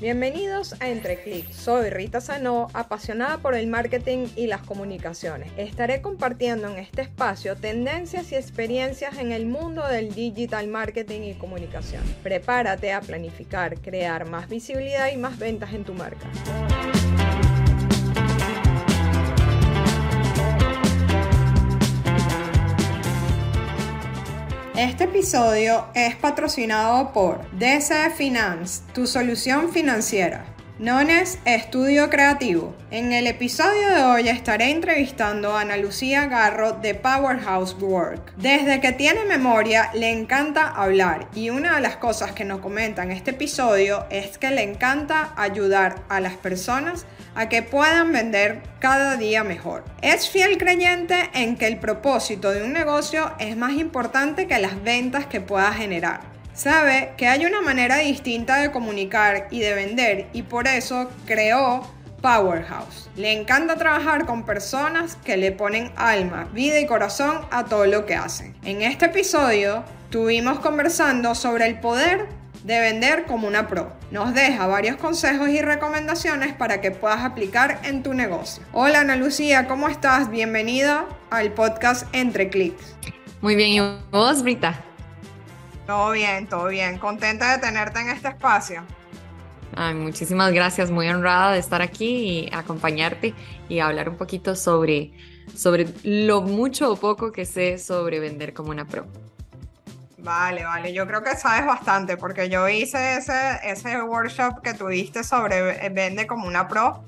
Bienvenidos a Entre Clics. Soy Rita Sanó, apasionada por el marketing y las comunicaciones. Estaré compartiendo en este espacio tendencias y experiencias en el mundo del digital marketing y comunicación. Prepárate a planificar, crear más visibilidad y más ventas en tu marca. Este episodio es patrocinado por DC Finance, tu solución financiera. Nones Estudio Creativo. En el episodio de hoy estaré entrevistando a Ana Lucía Garro de Powerhouse Work. Desde que tiene memoria le encanta hablar y una de las cosas que nos comenta en este episodio es que le encanta ayudar a las personas que puedan vender cada día mejor. Es fiel creyente en que el propósito de un negocio es más importante que las ventas que pueda generar. Sabe que hay una manera distinta de comunicar y de vender y por eso creó Powerhouse. Le encanta trabajar con personas que le ponen alma, vida y corazón a todo lo que hacen. En este episodio tuvimos conversando sobre el poder de vender como una pro. Nos deja varios consejos y recomendaciones para que puedas aplicar en tu negocio. Hola Ana Lucía, ¿cómo estás? Bienvenida al podcast Entre Clics. Muy bien, ¿y vos, Brita? Todo bien, todo bien. Contenta de tenerte en este espacio. Ay, muchísimas gracias, muy honrada de estar aquí y acompañarte y hablar un poquito sobre, sobre lo mucho o poco que sé sobre vender como una pro. Vale, vale, yo creo que sabes bastante porque yo hice ese, ese workshop que tuviste sobre Vende como una pro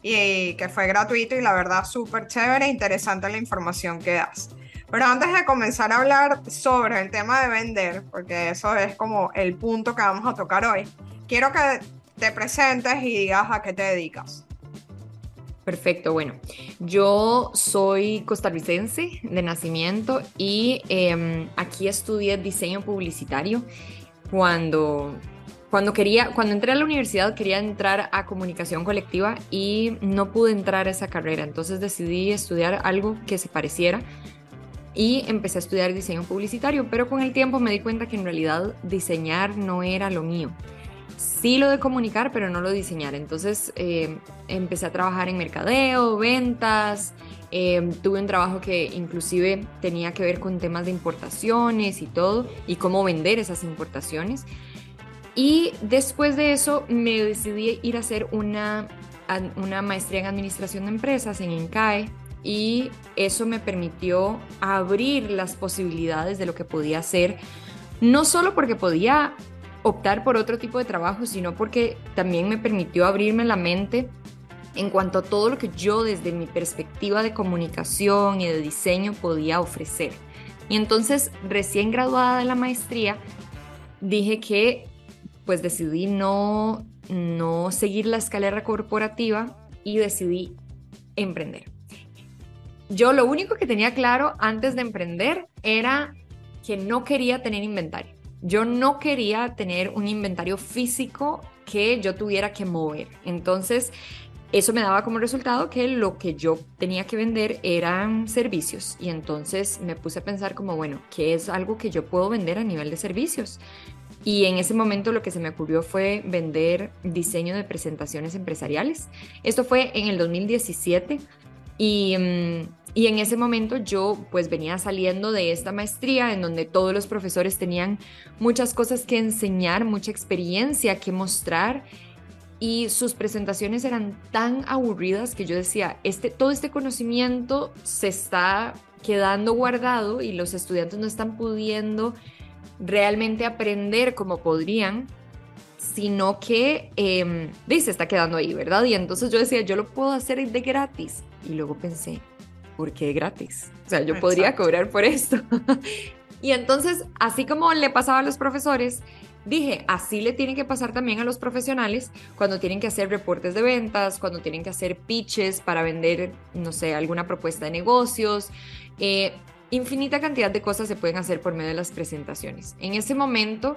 y que fue gratuito y la verdad súper chévere e interesante la información que das. Pero antes de comenzar a hablar sobre el tema de vender, porque eso es como el punto que vamos a tocar hoy, quiero que te presentes y digas a qué te dedicas. Perfecto, bueno, yo soy costarricense de nacimiento y em, aquí estudié diseño publicitario. Cuando, cuando, quería, cuando entré a la universidad quería entrar a comunicación colectiva y no pude entrar a esa carrera, entonces decidí estudiar algo que se pareciera y empecé a estudiar diseño publicitario, pero con el tiempo me di cuenta que en realidad diseñar no era lo mío sí lo de comunicar, pero no lo diseñar. Entonces eh, empecé a trabajar en mercadeo, ventas, eh, tuve un trabajo que inclusive tenía que ver con temas de importaciones y todo, y cómo vender esas importaciones. Y después de eso me decidí ir a hacer una, una maestría en administración de empresas en INCAE y eso me permitió abrir las posibilidades de lo que podía hacer, no solo porque podía optar por otro tipo de trabajo, sino porque también me permitió abrirme la mente en cuanto a todo lo que yo desde mi perspectiva de comunicación y de diseño podía ofrecer. Y entonces, recién graduada de la maestría, dije que pues decidí no, no seguir la escalera corporativa y decidí emprender. Yo lo único que tenía claro antes de emprender era que no quería tener inventario. Yo no quería tener un inventario físico que yo tuviera que mover. Entonces, eso me daba como resultado que lo que yo tenía que vender eran servicios. Y entonces me puse a pensar como, bueno, ¿qué es algo que yo puedo vender a nivel de servicios? Y en ese momento lo que se me ocurrió fue vender diseño de presentaciones empresariales. Esto fue en el 2017 y... Mm, y en ese momento yo pues venía saliendo de esta maestría en donde todos los profesores tenían muchas cosas que enseñar, mucha experiencia que mostrar y sus presentaciones eran tan aburridas que yo decía, este, todo este conocimiento se está quedando guardado y los estudiantes no están pudiendo realmente aprender como podrían, sino que eh, se está quedando ahí, ¿verdad? Y entonces yo decía, yo lo puedo hacer de gratis. Y luego pensé, porque es gratis. O sea, yo podría cobrar por esto. y entonces, así como le pasaba a los profesores, dije, así le tiene que pasar también a los profesionales cuando tienen que hacer reportes de ventas, cuando tienen que hacer pitches para vender, no sé, alguna propuesta de negocios. Eh, infinita cantidad de cosas se pueden hacer por medio de las presentaciones. En ese momento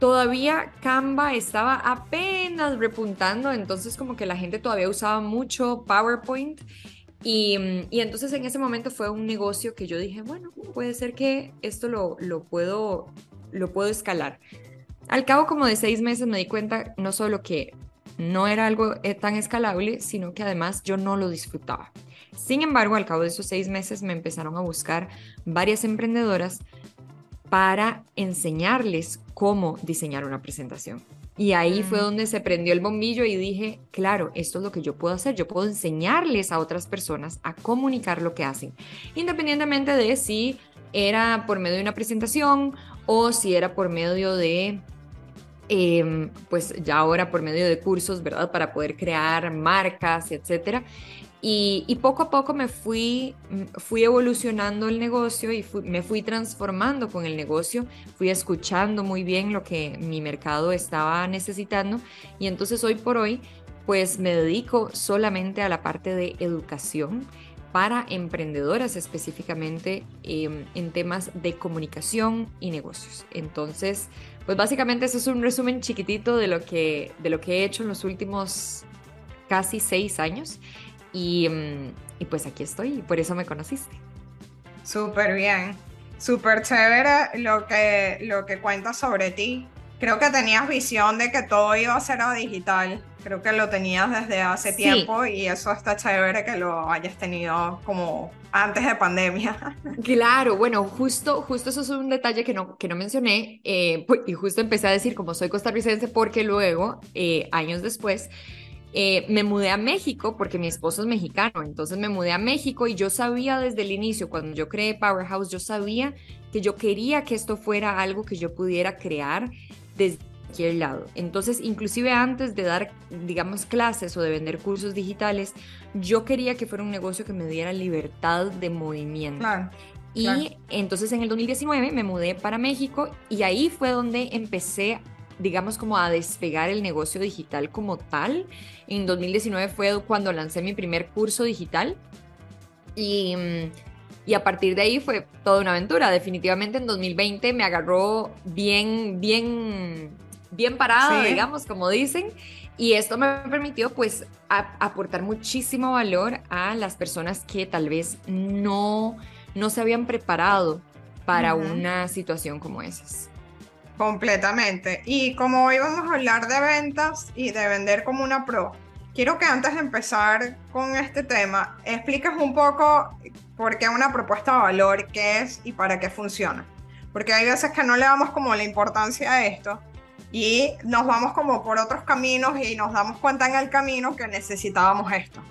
todavía Canva estaba apenas repuntando, entonces como que la gente todavía usaba mucho PowerPoint y, entonces en ese momento fue un negocio que yo dije, bueno, puede ser que esto lo, lo, puedo, lo puedo escalar. Al cabo como de seis meses me di cuenta no solo que no era algo eh, tan escalable, sino que además yo no lo disfrutaba. Sin embargo, al cabo de esos seis meses me empezaron a buscar varias emprendedoras para enseñarles cómo diseñar una presentación. Y ahí fue mm. donde se prendió el bombillo y dije, claro, esto es lo que yo puedo hacer. Yo puedo enseñarles a otras personas a comunicar lo que hacen, independientemente de si era por medio de una presentación o si era por medio de, em, pues ya ahora por medio de cursos, ¿verdad? Para poder crear marcas, etcétera. Y, poco a poco me fui, fui evolucionando el negocio y me fui transformando con el negocio, fui escuchando muy bien lo que mi mercado estaba necesitando y entonces hoy por hoy pues me dedico solamente a la parte de educación para emprendedoras específicamente em, en temas de comunicación y negocios. Entonces, pues básicamente eso es un resumen chiquitito de lo que, de lo que he hecho en los últimos casi seis años Mm, y, pues aquí estoy y por eso me conociste. Súper bien, súper chévere lo que, lo que cuentas sobre ti. Creo que tenías visión de que todo iba a ser a digital. Creo que lo tenías desde hace tiempo y eso está chévere que lo hayas tenido como antes de pandemia. Claro, bueno, justo, justo eso es un detalle que no, que no mencioné eh, y justo empecé a decir como soy costarricense porque luego, eh, años después, eh, me mudé a México porque mi esposo es mexicano, entonces me mudé a México y yo sabía desde el inicio, cuando yo creé Powerhouse, yo sabía que yo quería que esto fuera algo que yo pudiera crear desde cualquier lado. Entonces, inclusive antes de dar, digamos, clases o de vender cursos digitales, yo quería que fuera un negocio que me diera libertad de movimiento. y entonces en el 2019 me mudé para México y ahí fue donde empecé digamos, como a despegar el negocio digital como tal. En 2019 fue cuando lancé mi primer curso digital y, y a partir de ahí fue toda una aventura. Definitivamente en 2020 me agarró bien, bien, bien parado, digamos, como dicen. Y esto me permitió pues aportar muchísimo valor a las personas que tal vez no, no se habían preparado para una situación como esas. Completamente. Y como hoy vamos a hablar de ventas y de vender como una pro, quiero que antes de empezar con este tema, expliques un poco por qué una propuesta de valor, qué es y para qué funciona. Porque hay veces que no le damos como la importancia a esto y nos vamos como por otros caminos y nos damos cuenta en el camino que necesitábamos esto.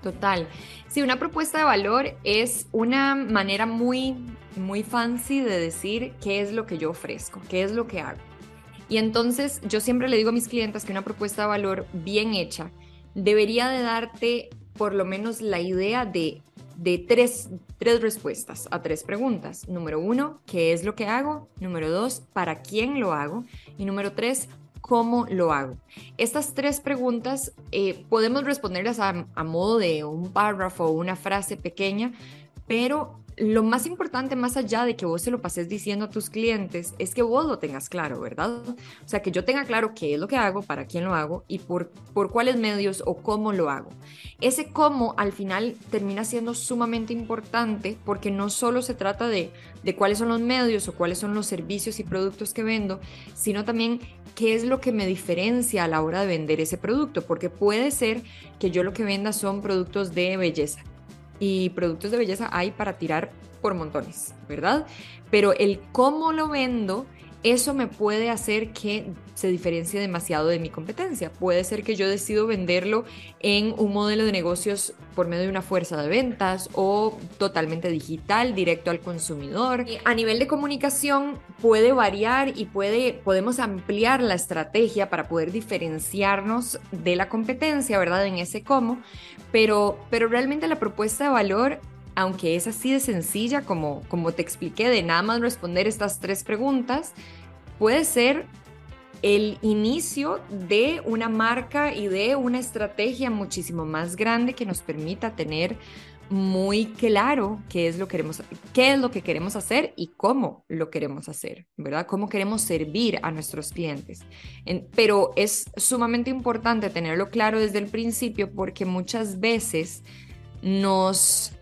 Total. Sí, una propuesta de valor es una manera muy muy fancy de decir qué es lo que yo ofrezco, qué es lo que hago. Y entonces yo siempre le digo a mis clientes que una propuesta de valor bien hecha debería de darte por lo menos la idea de, de tres, tres respuestas a tres preguntas. Número uno, ¿qué es lo que hago? Número dos, ¿para quién lo hago? Y número tres, ¿cómo lo hago? Estas tres preguntas eh, podemos responderlas a, a modo de un párrafo o una frase pequeña, pero lo más importante, más allá de que vos se lo pases diciendo a tus clientes, es que vos lo tengas claro, ¿verdad? O sea, que yo tenga claro qué es lo que hago, para quién lo hago y por, por cuáles medios o cómo lo hago. Ese cómo al final termina siendo sumamente importante porque no solo se trata de, de cuáles son los medios o cuáles son los servicios y productos que vendo, sino también qué es lo que me diferencia a la hora de vender ese producto, porque puede ser que yo lo que venda son productos de belleza y productos de belleza hay para tirar por montones, ¿verdad? Pero el cómo lo vendo, eso me puede hacer que se diferencie demasiado de mi competencia. Puede ser que yo decido venderlo en un modelo de negocios por medio de una fuerza de ventas o totalmente digital, directo al consumidor. a nivel de comunicación puede variar y puede, podemos ampliar la estrategia para poder diferenciarnos de la competencia, ¿verdad? En ese cómo. Pero, pero realmente la propuesta de valor aunque es así de sencilla como, como te expliqué, de nada más responder estas tres preguntas, puede ser el inicio de una marca y de una estrategia muchísimo más grande que nos permita tener muy claro qué es lo que queremos, qué es lo que queremos hacer y cómo lo queremos hacer, ¿verdad? Cómo queremos servir a nuestros clientes. pero es sumamente importante tenerlo claro desde el principio porque muchas veces nos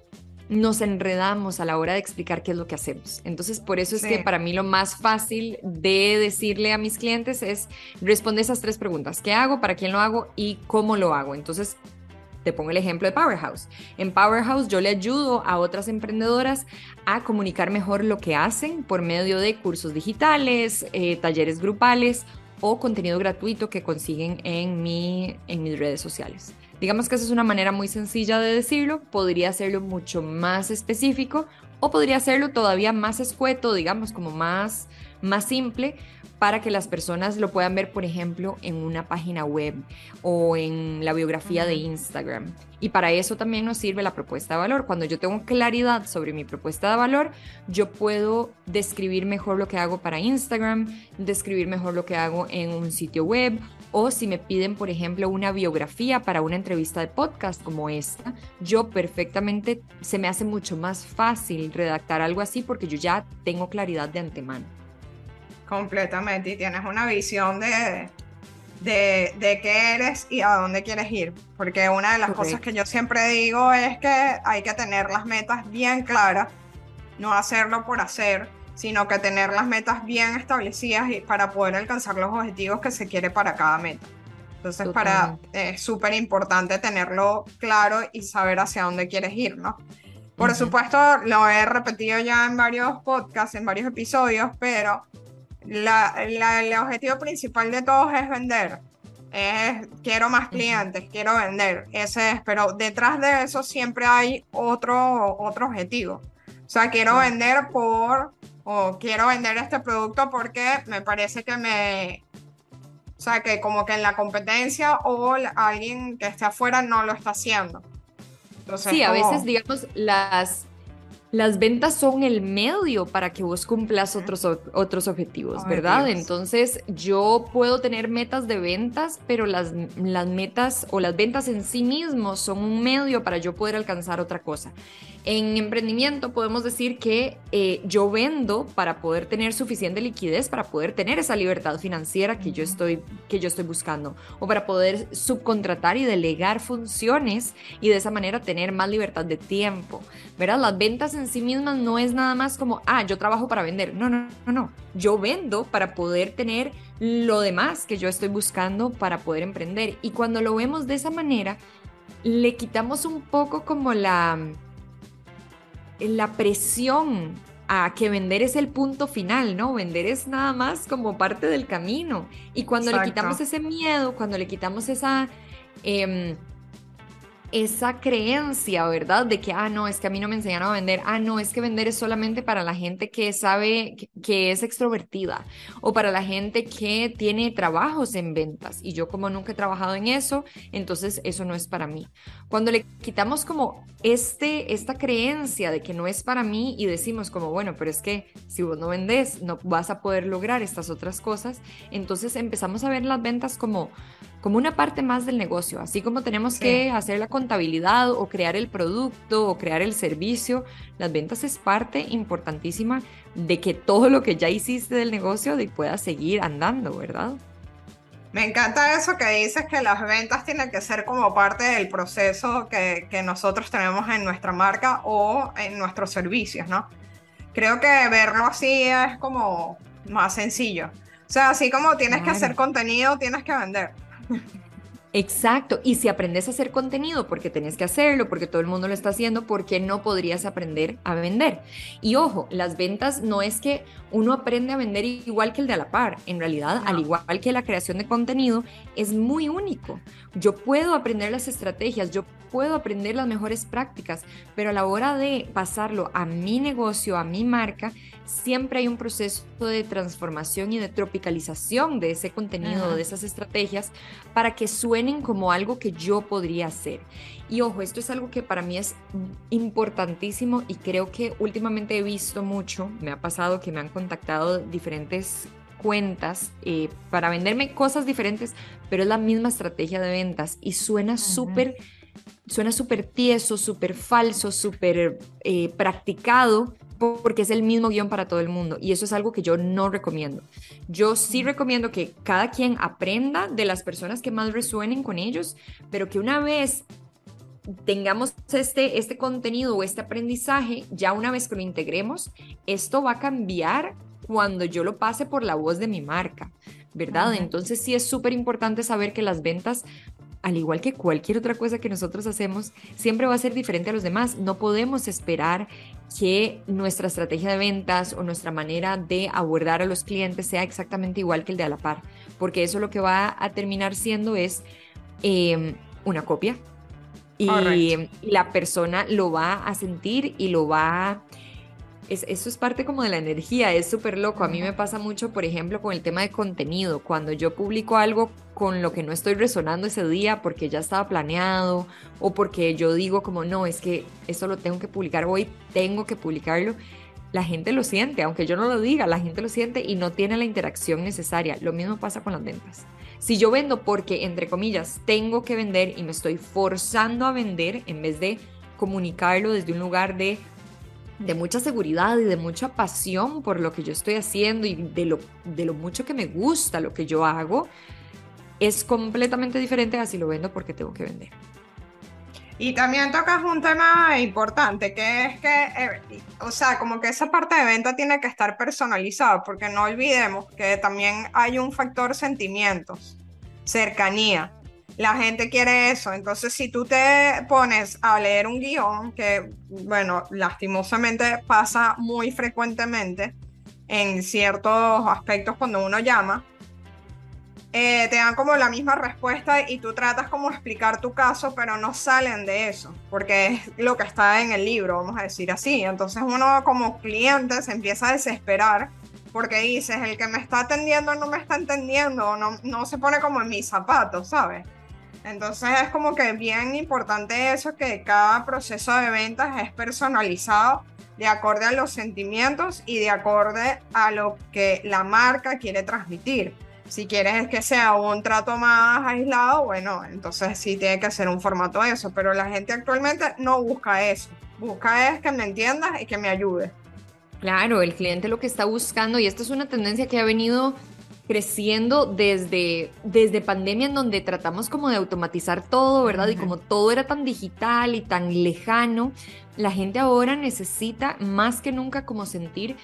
nos enredamos a la hora de explicar qué es lo que hacemos. Entonces, por eso es que para mí lo más fácil de decirle a mis clientes es responder esas tres preguntas. ¿Qué hago? ¿Para quién lo hago? ¿Y cómo lo hago? Entonces, te pongo el ejemplo de Powerhouse. En Powerhouse yo le ayudo a otras emprendedoras a comunicar mejor lo que hacen por medio de cursos digitales, eh, talleres grupales o contenido gratuito que consiguen en, mi, en mis redes sociales. Digamos que esa es una manera muy sencilla de decirlo, podría hacerlo mucho más específico o podría hacerlo todavía más escueto, digamos como más, más simple, para que las personas lo puedan ver, por ejemplo, en una página web o en la biografía de Instagram. Y para eso también nos sirve la propuesta de valor. Cuando yo tengo claridad sobre mi propuesta de valor, yo puedo describir mejor lo que hago para Instagram, describir mejor lo que hago en un sitio web o si me piden, por ejemplo, una biografía para una entrevista de podcast como esta, yo perfectamente se me hace mucho más fácil redactar algo así porque yo ya tengo claridad de antemano. Completamente, y tienes una visión de, de, de, qué eres y a dónde quieres ir. Porque una de las cosas que yo siempre digo es que hay que tener las metas bien claras, no hacerlo por hacer, sino que tener las metas bien establecidas y para poder alcanzar los objetivos que se quiere para cada meta. Entonces, para, es súper importante tenerlo claro y saber hacia dónde quieres ir, ¿no? Por supuesto, lo he repetido ya en varios podcasts, en varios episodios, pero la, el objetivo principal de todos es vender. Es, quiero más clientes, quiero vender. Ese es, pero detrás de eso siempre hay otro, otro objetivo. O sea, quiero vender por, o quiero vender este producto porque me parece que me, o sea, que como que en la competencia o alguien que esté afuera no lo está haciendo. sí, a veces, digamos, las, las ventas son el medio para que vos cumplas otros, otros objetivos, ¿verdad? Entonces yo puedo tener metas de ventas, pero las, las metas o las ventas en sí mismos son un medio para yo poder alcanzar otra cosa. En emprendimiento podemos decir que eh, yo vendo para poder tener suficiente liquidez, para poder tener esa libertad financiera que yo, estoy, que yo estoy buscando, o para poder subcontratar y delegar funciones y de esa manera tener más libertad de tiempo, ¿verdad? Las ventas en sí mismas no es nada más como, ah, yo trabajo para vender. No, no, no, no. Yo vendo para poder tener lo demás que yo estoy buscando para poder emprender. Y cuando lo vemos de esa manera, le quitamos un poco como la la presión a que vender es el punto final, ¿no? Vender es nada más como parte del camino. Y cuando le quitamos ese miedo, cuando le quitamos esa... Em, esa creencia, ¿verdad? De que, ah, no, es que a mí no me enseñaron a vender, ah, no, es que vender es solamente para la gente que sabe que, es extrovertida o para la gente que tiene trabajos en ventas. Y yo como nunca he trabajado en eso, entonces eso no es para mí. Cuando le quitamos como este, esta creencia de que no es para mí y decimos como, bueno, pero es que si vos no vendes, no vas a poder lograr estas otras cosas, entonces empezamos a ver las ventas como como una parte más del negocio, así como tenemos que hacer la contabilidad o crear el producto o crear el servicio, las ventas es parte importantísima de que todo lo que ya hiciste del negocio pueda seguir andando, ¿verdad? Me encanta eso que dices que las ventas tienen que ser como parte del proceso que, que nosotros tenemos en nuestra marca o en nuestros servicios, ¿no? Creo que verlo así es como más sencillo. O sea, así como tienes que hacer contenido, tienes que vender. Exacto, y si aprendes a hacer contenido porque tenés que hacerlo, porque todo el mundo lo está haciendo, ¿por qué no podrías aprender a vender? Y ojo, las ventas no es que uno aprende a vender igual que el de a la par, en realidad, al igual que la creación de contenido, es muy único. Yo puedo aprender las estrategias, yo puedo aprender las mejores prácticas, pero a la hora de pasarlo a mi negocio, a mi marca, siempre hay un proceso de transformación y de tropicalización de ese contenido, de esas estrategias, para que suenen como algo que yo podría hacer. Y ojo, esto es algo que para mí es importantísimo y creo que últimamente he visto mucho, me ha pasado que me han contactado diferentes cuentas eh, para venderme cosas diferentes, pero es la misma estrategia de ventas y suena súper suena súper tieso, súper falso, súper eh, practicado, porque es el mismo guion para todo el mundo y eso es algo que yo no recomiendo. Yo sí recomiendo que cada quien aprenda de las personas que más resuenen con ellos, pero que una vez tengamos este, este contenido o este aprendizaje, ya una vez que lo integremos, esto va a cambiar cuando yo lo pase por la voz de mi marca, ¿verdad? Entonces sí es súper importante saber que las ventas al igual que cualquier otra cosa que nosotros hacemos, siempre va a ser diferente a los demás. No podemos esperar que nuestra estrategia de ventas o nuestra manera de abordar a los clientes sea exactamente igual que el de a la par, porque eso lo que va a terminar siendo es em, una copia y, la persona lo va a sentir y lo va a eso es parte como de la energía, es súper loco. A mí me pasa mucho, por ejemplo, con el tema de contenido. Cuando yo publico algo con lo que no estoy resonando ese día porque ya estaba planeado o porque yo digo como, no, es que esto lo tengo que publicar hoy, tengo que publicarlo. La gente lo siente, aunque yo no lo diga, la gente lo siente y no tiene la interacción necesaria. Lo mismo pasa con las ventas. Si yo vendo porque, entre comillas, tengo que vender y me estoy forzando a vender en vez de comunicarlo desde un lugar de de mucha seguridad y de mucha pasión por lo que yo estoy haciendo y de lo, de lo mucho que me gusta lo que yo hago, es completamente diferente a si lo vendo porque tengo que vender. Y también tocas un tema importante, que es que, eh, o sea, como que esa parte de venta tiene que estar personalizada, porque no olvidemos que también hay un factor sentimientos, cercanía la gente quiere eso. Entonces, si tú te pones a leer un guion, que, bueno, lastimosamente pasa muy frecuentemente en ciertos aspectos cuando uno llama, eh, te dan como la misma respuesta y tú tratas como explicar tu caso, pero no salen de eso, porque es lo que está en el libro, vamos a decir así. Entonces uno como cliente se empieza a desesperar porque dices, el que me está atendiendo no me está entendiendo, no, no se pone como en mis zapatos, ¿sabes? Entonces es como que bien importante eso, que cada proceso de ventas es personalizado de acorde a los sentimientos y de acorde a lo que la marca quiere transmitir. Si quieres que sea un trato más aislado, bueno, entonces sí tiene que ser un formato de eso, pero la gente actualmente no busca eso. Busca es que me entiendas y que me ayude. Claro, el cliente lo que está buscando, y esta es una tendencia que ha venido creciendo desde, desde pandemia en donde tratamos como de automatizar todo, ¿verdad? Y como todo era tan digital y tan lejano, la gente ahora necesita más que nunca como sentir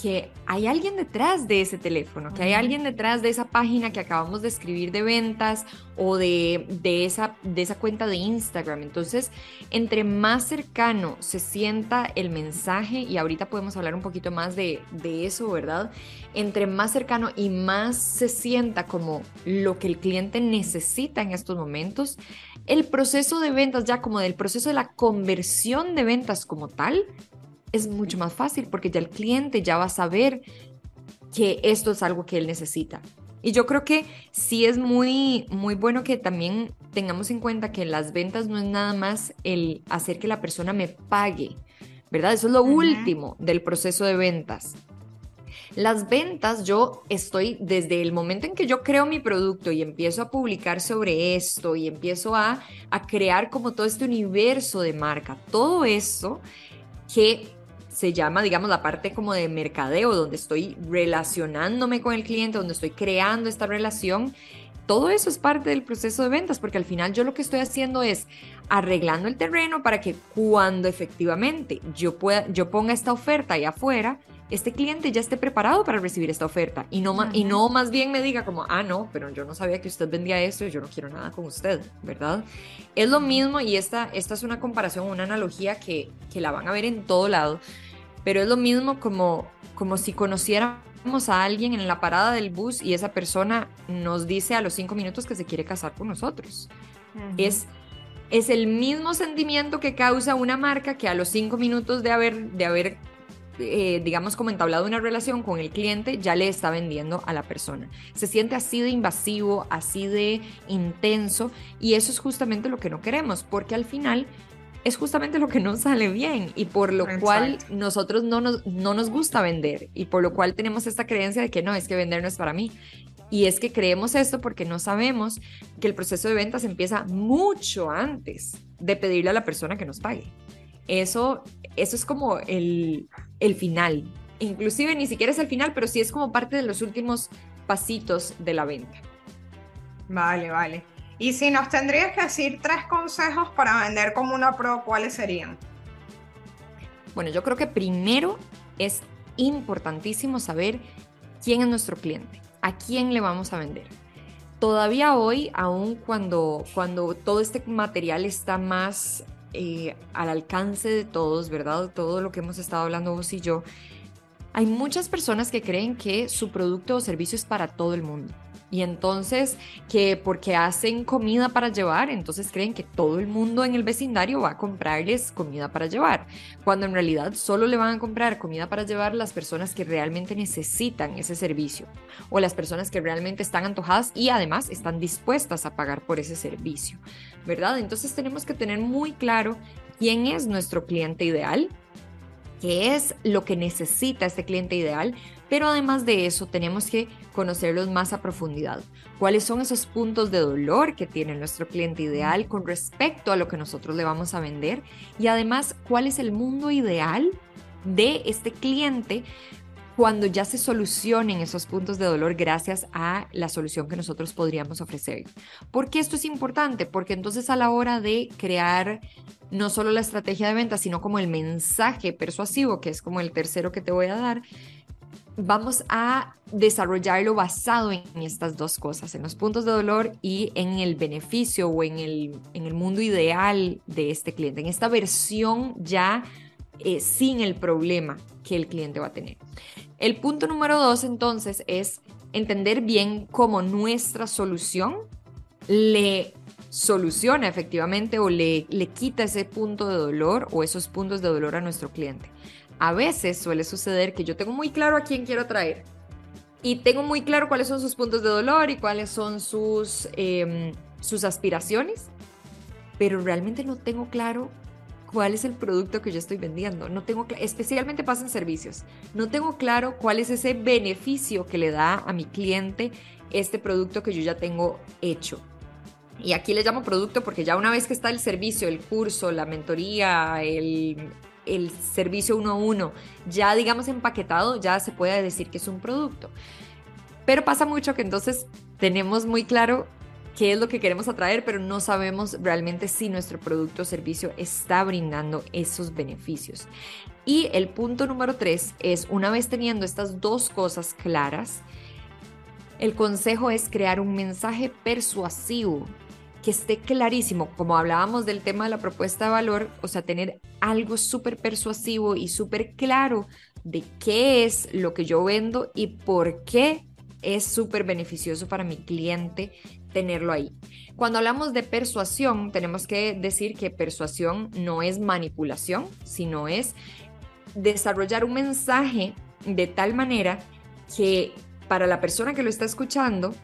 que hay alguien detrás de ese teléfono, que hay alguien detrás de esa página que acabamos de escribir de ventas o de, esa, de esa cuenta de Instagram. Entonces, entre más cercano se sienta el mensaje, y ahorita podemos hablar un poquito más de, de eso, ¿verdad? Entre más cercano y más se sienta como lo que el cliente necesita en estos momentos, el proceso de ventas, ya como del proceso de la conversión de ventas como tal, es mucho más fácil porque ya el cliente ya va a saber que esto es algo que él necesita. Y yo creo que sí es muy, muy bueno que también tengamos en cuenta que las ventas no es nada más el hacer que la persona me pague, ¿verdad? Eso es lo último del proceso de ventas. Las ventas, yo estoy desde el momento en que yo creo mi producto y empiezo a publicar sobre esto y empiezo a, a crear como todo este universo de marca, todo eso que se llama, digamos, la parte como de mercadeo, donde estoy relacionándome con el cliente, donde estoy creando esta relación. Todo eso es parte del proceso de ventas, porque al final yo lo que estoy haciendo es arreglando el terreno para que cuando efectivamente yo, pueda, yo ponga esta oferta ahí afuera, este cliente ya esté preparado para recibir esta oferta y no, y no más bien me diga como, ah, no, pero yo no sabía que usted vendía esto y yo no quiero nada con usted, ¿verdad? Es lo mismo y esta, esta es una comparación, una analogía que, que la van a ver en todo lado pero es lo mismo como, como si conociéramos a alguien en la parada del bus y esa persona nos dice a los cinco minutos que se quiere casar con nosotros. es, es el mismo sentimiento que causa una marca que a los cinco minutos de haber, de haber eh, digamos, como entablado una relación con el cliente, ya le está vendiendo a la persona. Se siente así de invasivo, así de intenso, y eso es justamente lo que no queremos, porque al final es justamente lo que no sale bien y por lo cual nosotros no nos, no nos gusta vender y por lo cual tenemos esta creencia de que no, es que vender no es para mí. Y es que creemos esto porque no sabemos que el proceso de ventas empieza mucho antes de pedirle a la persona que nos pague. Eso, eso es como el, el final. Inclusive ni siquiera es el final, pero sí es como parte de los últimos pasitos de la venta. Vale, vale. Y si nos tendrías que decir tres consejos para vender como una pro, ¿cuáles serían? Bueno, yo creo que primero es importantísimo saber quién es nuestro cliente, a quién le vamos a vender. Todavía hoy, aun cuando, cuando todo este material está más eh, al alcance de todos, ¿verdad? Todo lo que hemos estado hablando vos y yo, hay muchas personas que creen que su producto o servicio es para todo el mundo. Y entonces, que porque hacen comida para llevar, entonces creen que todo el mundo en el vecindario va a comprarles comida para llevar, cuando en realidad solo le van a comprar comida para llevar las personas que realmente necesitan ese servicio o las personas que realmente están antojadas y además están dispuestas a pagar por ese servicio, ¿verdad? Entonces tenemos que tener muy claro quién es nuestro cliente ideal, qué es lo que necesita este cliente ideal, pero además de eso tenemos que conocerlos más a profundidad. ¿Cuáles son esos puntos de dolor que tiene nuestro cliente ideal con respecto a lo que nosotros le vamos a vender? Y además, ¿cuál es el mundo ideal de este cliente cuando ya se solucionen esos puntos de dolor gracias a la solución que nosotros podríamos ofrecer. ¿Por qué esto es importante? Porque entonces a la hora de crear no solo la estrategia de venta, sino como el mensaje persuasivo, que es como el tercero que te voy a dar, vamos a desarrollarlo basado en estas dos cosas, en los puntos de dolor y en el beneficio o en el, en el mundo ideal de este cliente, en esta versión ya eh, sin el problema que el cliente va a tener. El punto número dos entonces es entender bien cómo nuestra solución le soluciona efectivamente o le, le quita ese punto de dolor o esos puntos de dolor a nuestro cliente. A veces suele suceder que yo tengo muy claro a quién quiero atraer y tengo muy claro cuáles son sus puntos de dolor y cuáles son sus, em, sus aspiraciones, pero realmente no tengo claro cuál es el producto que yo estoy vendiendo. No tengo, especialmente pasa en servicios. No tengo claro cuál es ese beneficio que le da a mi cliente este producto que yo ya tengo hecho. Y aquí le llamo producto porque ya una vez que está el servicio, el curso, la mentoría, el, el servicio uno a uno, ya digamos empaquetado, ya se puede decir que es un producto. Pero pasa mucho que entonces tenemos muy claro qué es lo que queremos atraer, pero no sabemos realmente si nuestro producto o servicio está brindando esos beneficios. Y el punto número tres es, una vez teniendo estas dos cosas claras, el consejo es crear un mensaje persuasivo que esté clarísimo, como hablábamos del tema de la propuesta de valor, o sea, tener algo súper persuasivo y súper claro de qué es lo que yo vendo y por qué es súper beneficioso para mi cliente tenerlo ahí. Cuando hablamos de persuasión, tenemos que decir que persuasión no es manipulación, sino es desarrollar un mensaje de tal manera que para la persona que lo está escuchando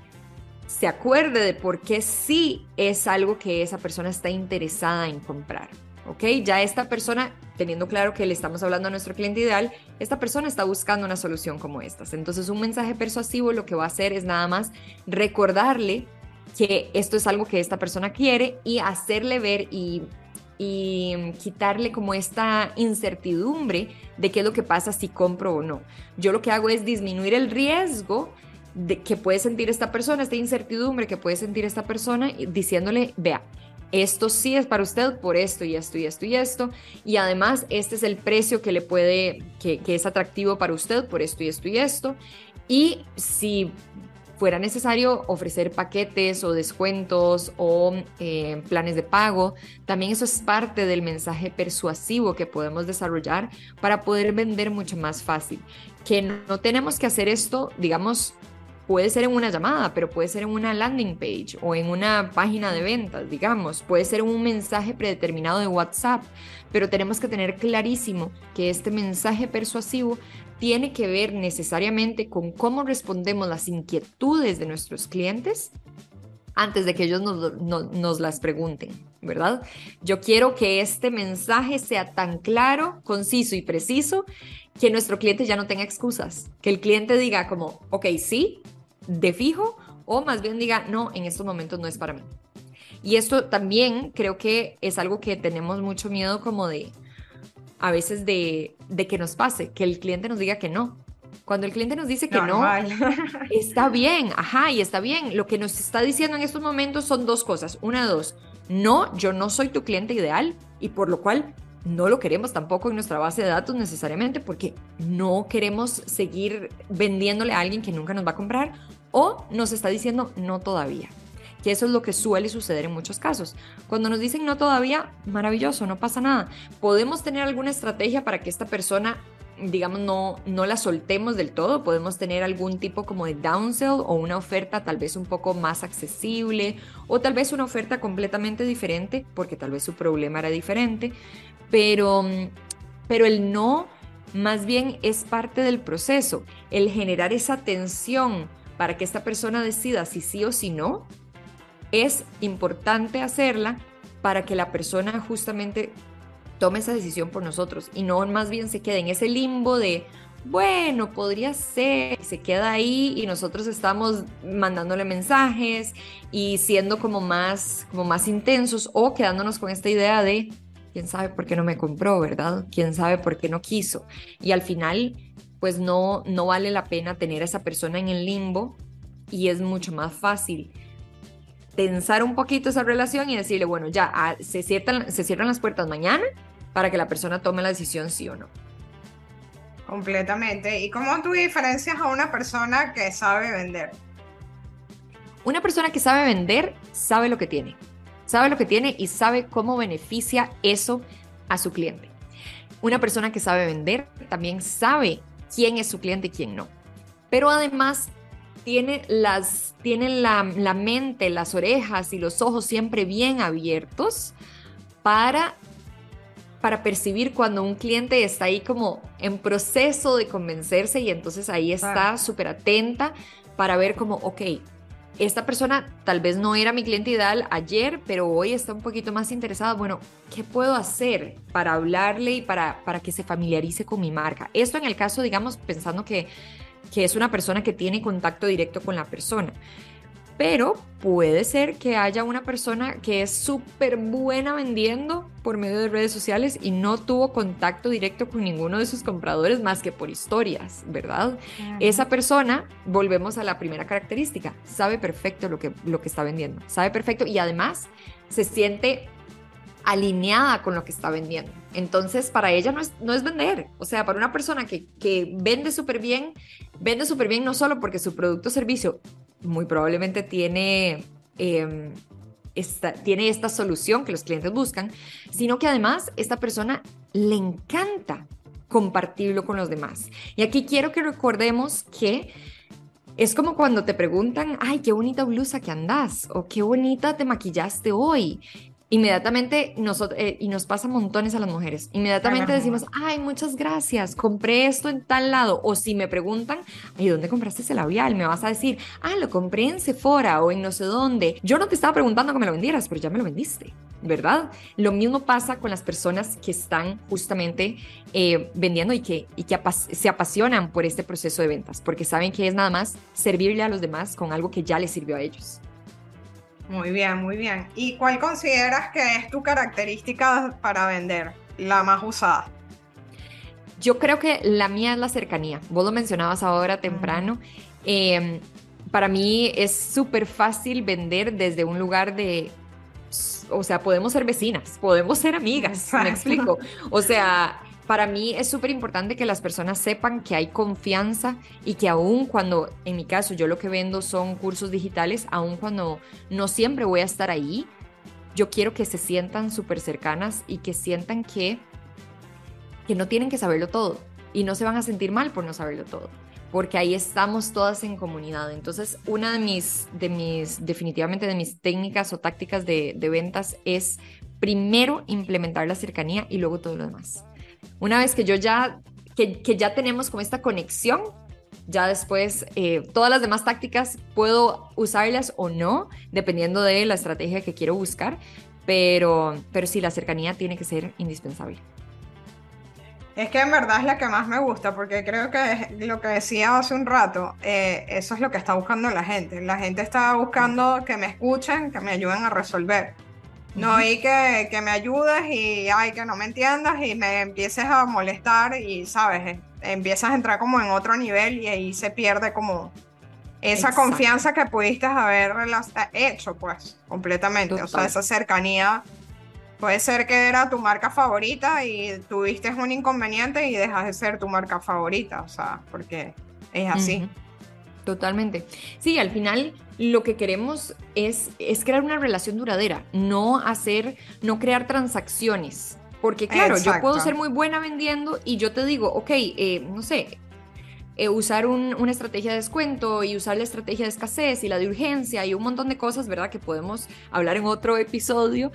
se acuerde de por qué sí es algo que esa persona está interesada en comprar. ¿Ok? Ya esta persona, teniendo claro que le estamos hablando a nuestro cliente ideal, esta persona está buscando una solución como estas. Entonces un mensaje persuasivo lo que va a hacer es nada más recordarle que esto es algo que esta persona quiere y hacerle ver y, quitarle como esta incertidumbre de qué es lo que pasa si compro o no. Yo lo que hago es disminuir el riesgo de que puede sentir esta persona, esta incertidumbre que puede sentir esta persona, diciéndole, vea, esto sí es para usted por esto y esto y esto y esto, y además este es el precio que le puede, que, que es atractivo para usted por esto y esto y esto, y si fuera necesario ofrecer paquetes o descuentos o eh, planes de pago. También eso es parte del mensaje persuasivo que podemos desarrollar para poder vender mucho más fácil. Que no tenemos que hacer esto, digamos, puede ser en una llamada, pero puede ser en una landing page o en una página de ventas, digamos, puede ser un mensaje predeterminado de WhatsApp, pero tenemos que tener clarísimo que este mensaje persuasivo tiene que ver necesariamente con cómo respondemos las inquietudes de nuestros clientes antes de que ellos nos, las pregunten, ¿verdad? Yo quiero que este mensaje sea tan claro, conciso y preciso que nuestro cliente ya no tenga excusas, que el cliente diga como, ok, sí, de fijo, o más bien diga, no, en estos momentos no es para mí. Y esto también creo que es algo que tenemos mucho miedo como de, a veces de, que nos pase, que el cliente nos diga que no. Cuando el cliente nos dice que no, está bien, ajá, y está bien. Lo que nos está diciendo en estos momentos son dos cosas. Una de dos, no, yo no soy tu cliente ideal y por lo cual no lo queremos tampoco en nuestra base de datos necesariamente porque no queremos seguir vendiéndole a alguien que nunca nos va a comprar o nos está diciendo no todavía. Que eso es lo que suele suceder en muchos casos. Cuando nos dicen no todavía, maravilloso, no pasa nada. Podemos tener alguna estrategia para que esta persona digamos, no, no la soltemos del todo, podemos tener algún tipo como de downsell o una oferta tal vez un poco más accesible o tal vez una oferta completamente diferente porque tal vez su problema era diferente, pero, pero el no más bien es parte del proceso, el generar esa tensión para que esta persona decida si sí o si no, es importante hacerla para que la persona justamente tome esa decisión por nosotros y no más bien se quede en ese limbo de, bueno, podría ser, se queda ahí y nosotros estamos mandándole mensajes y siendo como más, como más intensos o quedándonos con esta idea de, quién sabe por qué no me compró, ¿verdad? ¿Quién sabe por qué no quiso? Y al final, pues no, no vale la pena tener a esa persona en el limbo y es mucho más fácil tensar un poquito esa relación y decirle, bueno, ya, ah, se cierran, se cierran las puertas mañana para que la persona tome la decisión sí o no. Completamente. ¿Y cómo tú diferencias a una persona que sabe vender? Una persona que sabe vender sabe lo que tiene, sabe lo que tiene y sabe cómo beneficia eso a su cliente. Una persona que sabe vender también sabe quién es su cliente y quién no. Pero además tiene, las, tiene la, la mente, las orejas y los ojos siempre bien abiertos para para percibir cuando un cliente está ahí como en proceso de convencerse y entonces ahí está súper atenta para ver como, ok, esta persona tal vez no era mi cliente ideal ayer, pero hoy está un poquito más interesada. Bueno, ¿qué puedo hacer para hablarle y para, para que se familiarice con mi marca? Esto en el caso, digamos, pensando que, que es una persona que tiene contacto directo con la persona pero puede ser que haya una persona que es súper buena vendiendo por medio de redes sociales y no tuvo contacto directo con ninguno de sus compradores más que por historias, ¿verdad? Esa persona, volvemos a la primera característica, sabe perfecto lo que, lo que está vendiendo, sabe perfecto y además se siente alineada con lo que está vendiendo. Entonces, para ella no es, no es vender. O sea, para una persona que, que vende súper bien, vende súper bien no solo porque su producto o servicio muy probablemente tiene, em, esta, tiene esta solución que los clientes buscan, sino que además esta persona le encanta compartirlo con los demás. Y aquí quiero que recordemos que es como cuando te preguntan, ay, qué bonita blusa que andas, o qué bonita te maquillaste hoy, inmediatamente nosotros, eh, y nos pasa montones a las mujeres, inmediatamente decimos, ay, muchas gracias, compré esto en tal lado, o si me preguntan, ¿y dónde compraste ese labial? Me vas a decir, ah, lo compré en Sephora o en no sé dónde. Yo no te estaba preguntando que me lo vendieras, pero ya me lo vendiste, ¿verdad? Lo mismo pasa con las personas que están justamente eh, vendiendo y que, y que se apasionan por este proceso de ventas, porque saben que es nada más servirle a los demás con algo que ya les sirvió a ellos. Muy bien, muy bien. ¿Y cuál consideras que es tu característica para vender, la más usada? Yo creo que la mía es la cercanía. Vos lo mencionabas ahora temprano. Em, para mí es súper fácil vender desde un lugar de, o sea, podemos ser vecinas, podemos ser amigas, me explico. O sea, para mí es súper importante que las personas sepan que hay confianza y que aún cuando, en mi caso, yo lo que vendo son cursos digitales, aún cuando no siempre voy a estar ahí, yo quiero que se sientan súper cercanas y que sientan que, que no tienen que saberlo todo y no se van a sentir mal por no saberlo todo porque ahí estamos todas en comunidad. Entonces, una de mis, de mis definitivamente de mis técnicas o tácticas de, de ventas es primero implementar la cercanía y luego todo lo demás. Una vez que yo ya, que, ya tenemos como esta conexión, ya después eh, todas las demás tácticas puedo usarlas o no, dependiendo de la estrategia que quiero buscar, pero, pero sí, la cercanía tiene que ser indispensable. Es que en verdad es la que más me gusta, porque creo que lo que decía hace un rato, eh, eso es lo que está buscando la gente. La gente está buscando que me escuchen, que me ayuden a resolver. No, y que, que, me ayudes y ay, que no me entiendas y me empieces a molestar y, ¿sabes? Empiezas a entrar como en otro nivel y ahí se pierde como esa confianza que pudiste haber hecho, pues, completamente. O sea, esa cercanía. Puede ser que era tu marca favorita y tuviste un inconveniente y dejas de ser tu marca favorita, o sea, porque es así. Totalmente. Sí, al final lo que queremos es, es crear una relación duradera, no hacer, no crear transacciones. Porque claro, yo puedo ser muy buena vendiendo y yo te digo, ok, eh, no sé, eh, usar una estrategia de descuento y usar la estrategia de escasez y la de urgencia y un montón de cosas, ¿verdad? Que podemos hablar en otro episodio.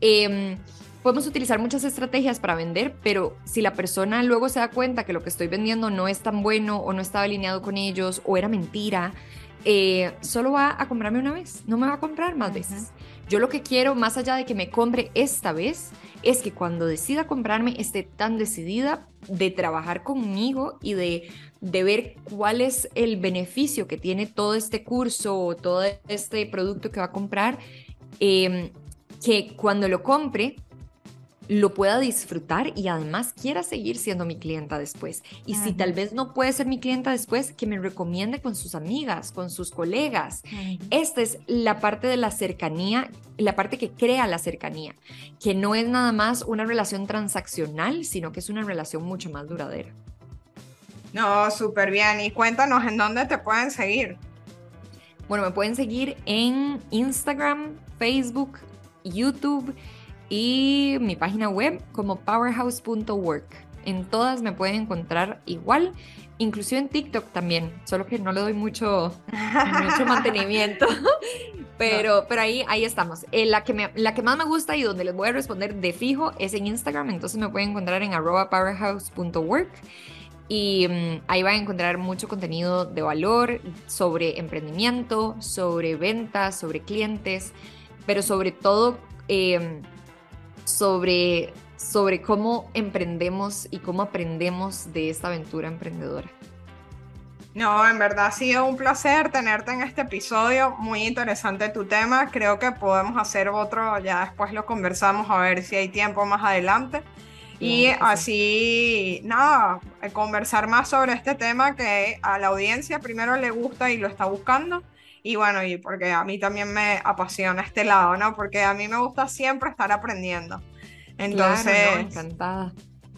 Em, podemos utilizar muchas estrategias para vender, pero si la persona luego se da cuenta que lo que estoy vendiendo no es tan bueno o no estaba alineado con ellos o era mentira, eh, solo va a comprarme una vez, no me va a comprar más veces. Yo lo que quiero, más allá de que me compre esta vez, es que cuando decida comprarme esté tan decidida de trabajar conmigo y de, de ver cuál es el beneficio que tiene todo este curso o todo este producto que va a comprar, em, que cuando lo compre lo pueda disfrutar y además quiera seguir siendo mi clienta después. Y si tal vez no puede ser mi clienta después, que me recomiende con sus amigas, con sus colegas. Esta es la parte de la cercanía, la parte que crea la cercanía, que no es nada más una relación transaccional, sino que es una relación mucho más duradera. No, súper bien. Y cuéntanos en dónde te pueden seguir. Bueno, me pueden seguir en Instagram, Facebook, YouTube y mi página web como powerhouse.work. En todas me pueden encontrar igual, inclusive en TikTok también, solo que no le doy mucho, mucho mantenimiento. Pero, pero ahí, ahí estamos. Eh, la, que me, la que más me gusta y donde les voy a responder de fijo es en Instagram, entonces me pueden encontrar en arroba powerhouse.work y mm, ahí van a encontrar mucho contenido de valor sobre emprendimiento, sobre ventas, sobre clientes, pero sobre todo em, sobre, sobre cómo emprendemos y cómo aprendemos de esta aventura emprendedora. No, en verdad ha sido un placer tenerte en este episodio. Muy interesante tu tema. Creo que podemos hacer otro, ya después lo conversamos a ver si hay tiempo más adelante. Y así, nada, conversar más sobre este tema que a la audiencia primero le gusta y lo está buscando. Y bueno, y porque a mí también me apasiona este lado, ¿no? Porque a mí me gusta siempre estar aprendiendo. Entonces, encantada.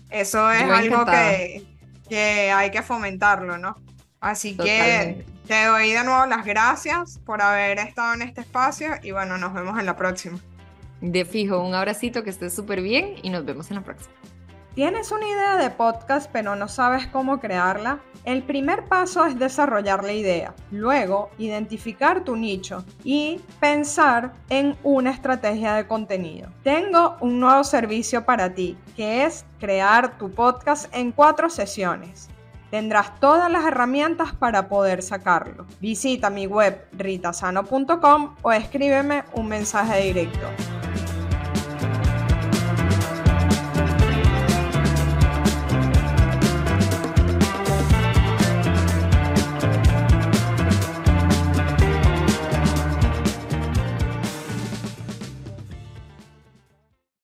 Eso es algo que, que, hay que fomentarlo, ¿no? Así que te doy de nuevo las gracias por haber estado en este espacio y bueno, nos vemos en la próxima. De fijo, un abracito, que estés súper bien y nos vemos en la próxima. ¿Tienes una idea de podcast pero no sabes cómo crearla? El primer paso es desarrollar la idea, luego identificar tu nicho y pensar en una estrategia de contenido. Tengo un nuevo servicio para ti, que es crear tu podcast en cuatro sesiones. Tendrás todas las herramientas para poder sacarlo. Visita mi web ritasano.com o escríbeme un mensaje directo.